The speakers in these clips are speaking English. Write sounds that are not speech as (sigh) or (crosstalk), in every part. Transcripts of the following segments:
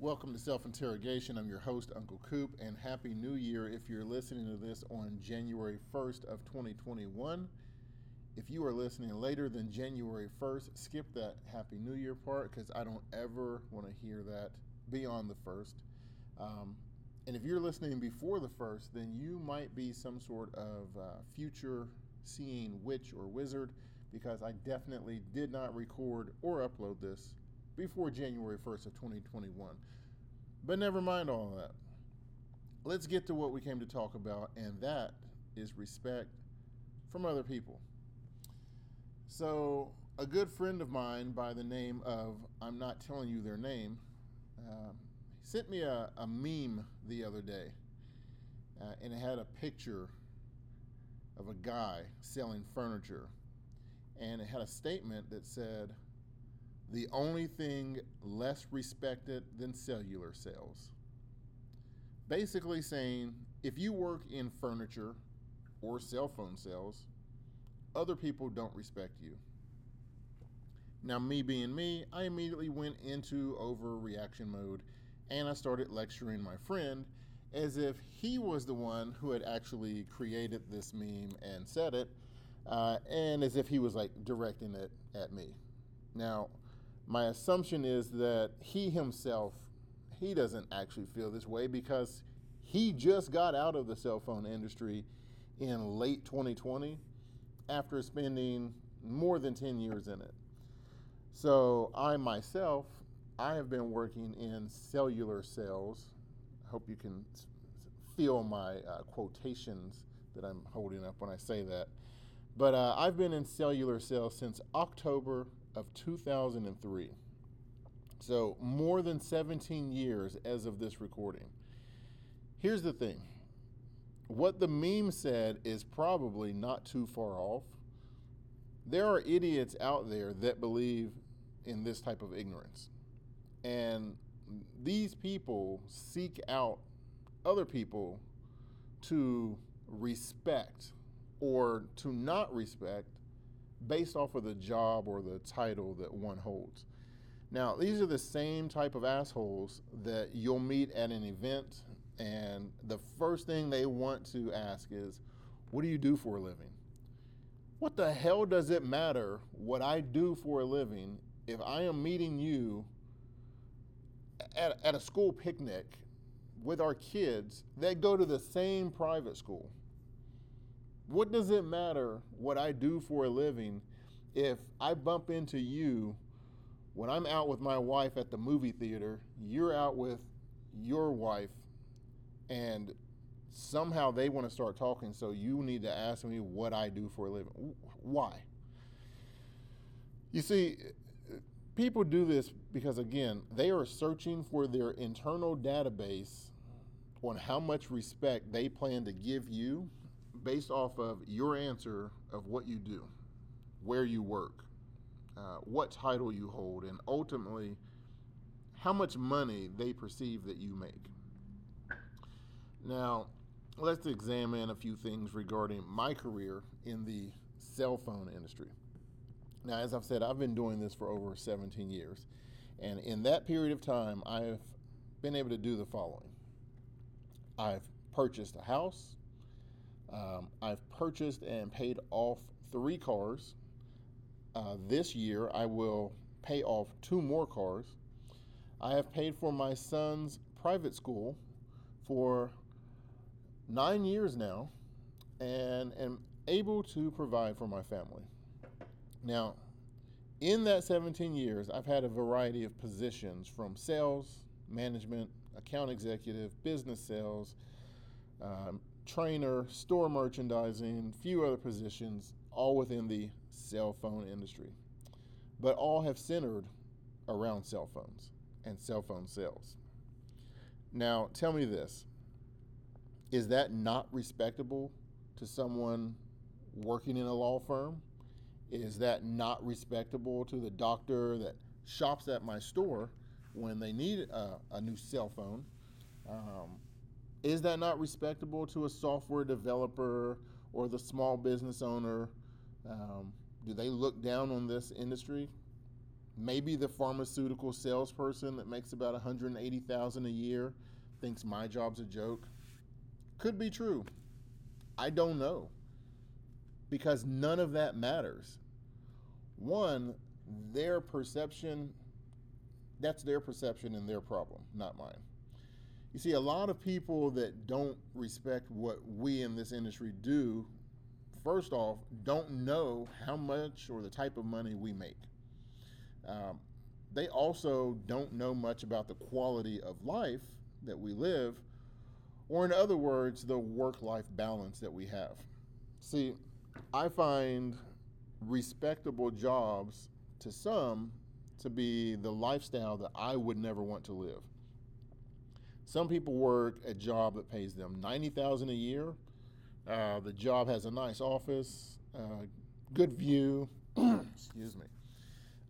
Welcome to Self Interrogation. I'm your host, Uncle Coop, and Happy New Year if you're listening to this on January 1st of 2021. If you are listening later than January 1st, skip that Happy New Year part because I don't ever want to hear that beyond the 1st. Um, and if you're listening before the 1st, then you might be some sort of uh, future seeing witch or wizard because I definitely did not record or upload this before January 1st of 2021. But never mind all that. Let's get to what we came to talk about, and that is respect from other people. So, a good friend of mine by the name of, I'm not telling you their name, uh, sent me a, a, meme the other day, uh, and it had a picture of a guy selling furniture. And it had a statement that said, the only thing less respected than cellular sales. Basically, saying if you work in furniture or cell phone sales, other people don't respect you. Now, me being me, I immediately went into overreaction mode and I started lecturing my friend as if he was the one who had actually created this meme and said it, uh, and as if he was like directing it at me. Now, my assumption is that he himself he doesn't actually feel this way because he just got out of the cell phone industry in late 2020 after spending more than 10 years in it. So I myself, I have been working in cellular sales. I hope you can feel my uh, quotations that I'm holding up when I say that. But uh, I've been in cellular sales since October of 2003. So, more than 17 years as of this recording. Here's the thing what the meme said is probably not too far off. There are idiots out there that believe in this type of ignorance. And these people seek out other people to respect or to not respect based off of the job or the title that one holds. Now, these are the same type of assholes that you'll meet at an event, and the first thing they want to ask is, What do you do for a living? What the hell does it matter what I do for a living if I am meeting you at, at a school picnic with our kids that go to the same private school? What does it matter what I do for a living if I bump into you when I'm out with my wife at the movie theater, you're out with your wife, and somehow they want to start talking, so you need to ask me what I do for a living. Why? You see, people do this because, again, they are searching for their internal database on how much respect they plan to give you based off of your answer of what you do, where you work, uh, what title you hold, and ultimately how much money they perceive that you make. Now, let's examine a few things regarding my career in the cell phone industry. Now, as I've said, I've been doing this for over 17 years. And in that period of time, I've been able to do the following I've purchased a house, um, I've purchased and paid off three cars. Uh, this year, I will pay off two more cars. I have paid for my son's private school for nine years now and am able to provide for my family. Now, in that 17 years, I've had a variety of positions from sales, management, account executive, business sales, um, trainer, store merchandising, few other positions, all within the cell phone industry. But all have centered around cell phones and cell phone sales. Now, tell me this is that not respectable to someone working in a law firm? Is that not respectable to the doctor that shops at my store when they need a, a new cell phone? Um, is that not respectable to a software developer or the small business owner? Um, do they look down on this industry? maybe the pharmaceutical salesperson that makes about 180,000 a year thinks my job's a joke. Could be true. I don't know. Because none of that matters. One, their perception, that's their perception and their problem, not mine. You see, a lot of people that don't respect what we in this industry do, first off, don't know how much or the type of money we make. Um, they also don't know much about the quality of life that we live, or in other words, the work life balance that we have. See, I find respectable jobs to some to be the lifestyle that I would never want to live. Some people work a job that pays them ninety thousand a year. Uh, the job has a nice office, uh, good view. (clears throat) excuse me.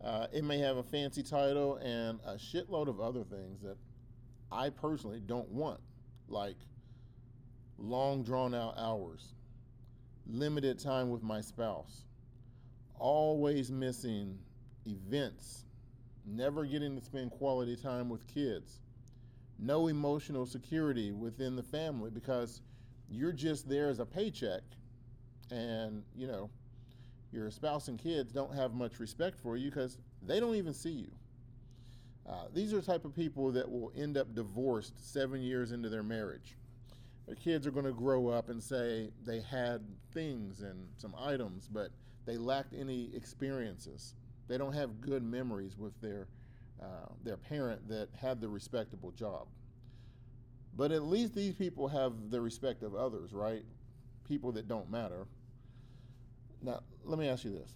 Uh, it may have a fancy title and a shitload of other things that I personally don't want, like long drawn out hours, limited time with my spouse, always missing events, never getting to spend quality time with kids, no emotional security within the family because you're just there as a paycheck and, you know, your spouse and kids don't have much respect for you because they don't even see you. Uh, these are the type of people that will end up divorced seven years into their marriage. Their kids are going to grow up and say they had things and some items, but they lacked any experiences. They don't have good memories with their uh, their parent that had the respectable job. But at least these people have the respect of others, right? People that don't matter. Now, let me ask you this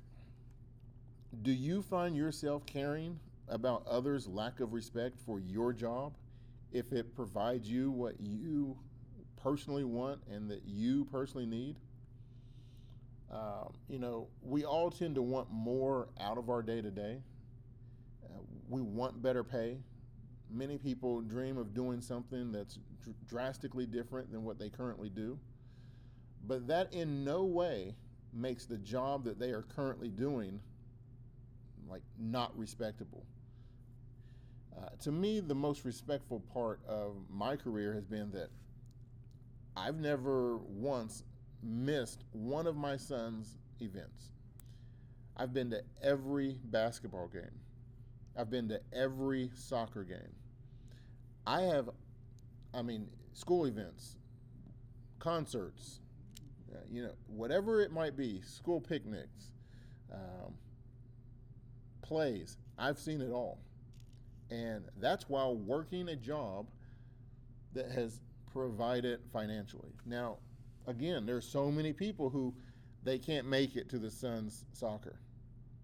Do you find yourself caring about others' lack of respect for your job if it provides you what you personally want and that you personally need? Um, you know, we all tend to want more out of our day to day. We want better pay. Many people dream of doing something that's dr- drastically different than what they currently do. But that in no way makes the job that they are currently doing like not respectable. Uh, to me, the most respectful part of my career has been that I've never once missed one of my son's events. I've been to every basketball game. I've been to every soccer game. I have, I mean, school events, concerts, uh, you know, whatever it might be, school picnics, um, plays. I've seen it all. And that's while working a job that has provided financially. Now, again, there's so many people who they can't make it to the son's soccer.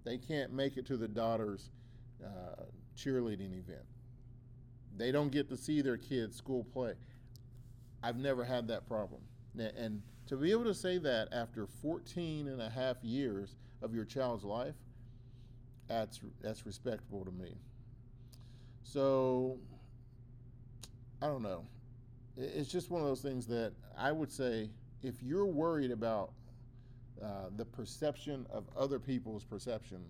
They can't make it to the daughter's uh, cheerleading event. They don't get to see their kids' school play. I've never had that problem. And to be able to say that after 14 and a half years of your child's life, that's, that's respectable to me. So, I don't know. It's just one of those things that I would say if you're worried about uh, the perception of other people's perception,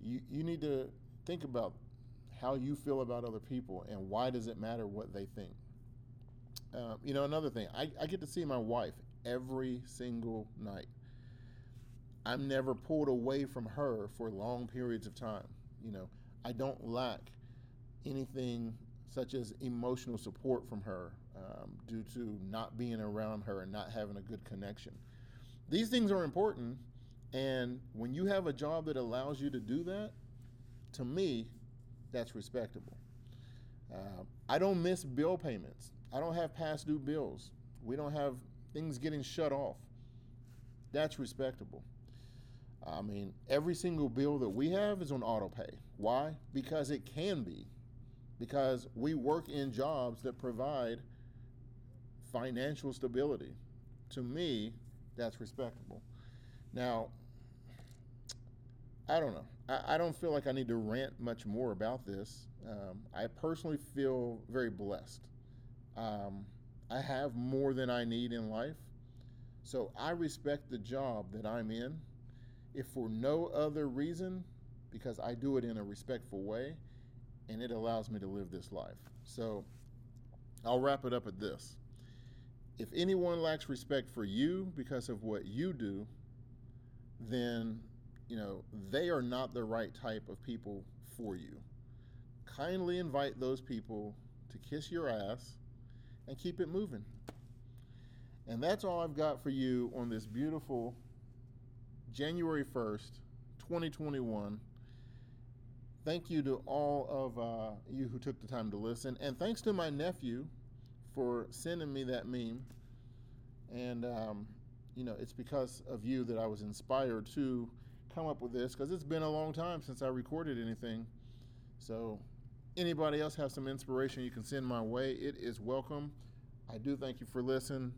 you, you need to think about how you feel about other people and why does it matter what they think. Uh, you know, another thing, I, I get to see my wife every single night. I'm never pulled away from her for long periods of time. You know, I don't lack anything such as emotional support from her um, due to not being around her and not having a good connection. These things are important, and when you have a job that allows you to do that, to me, that's respectable. Uh, I don't miss bill payments. I don't have past due bills. We don't have things getting shut off. That's respectable. I mean, every single bill that we have is on auto pay. Why? Because it can be. Because we work in jobs that provide financial stability. To me, that's respectable. Now, I don't know. I, I don't feel like I need to rant much more about this. Um, I personally feel very blessed. Um, I have more than I need in life. So I respect the job that I'm in. If for no other reason because I do it in a respectful way and it allows me to live this life. So I'll wrap it up at this. If anyone lacks respect for you because of what you do, then you know they are not the right type of people for you. Kindly invite those people to kiss your ass and keep it moving. And that's all I've got for you on this beautiful January 1st, 2021. Thank you to all of uh, you who took the time to listen. And thanks to my nephew for sending me that meme. And, um, you know, it's because of you that I was inspired to come up with this because it's been a long time since I recorded anything. So, anybody else have some inspiration you can send my way, it is welcome. I do thank you for listening.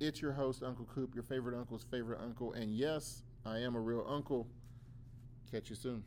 It's your host, Uncle Coop, your favorite uncle's favorite uncle. And yes, I am a real uncle. Catch you soon.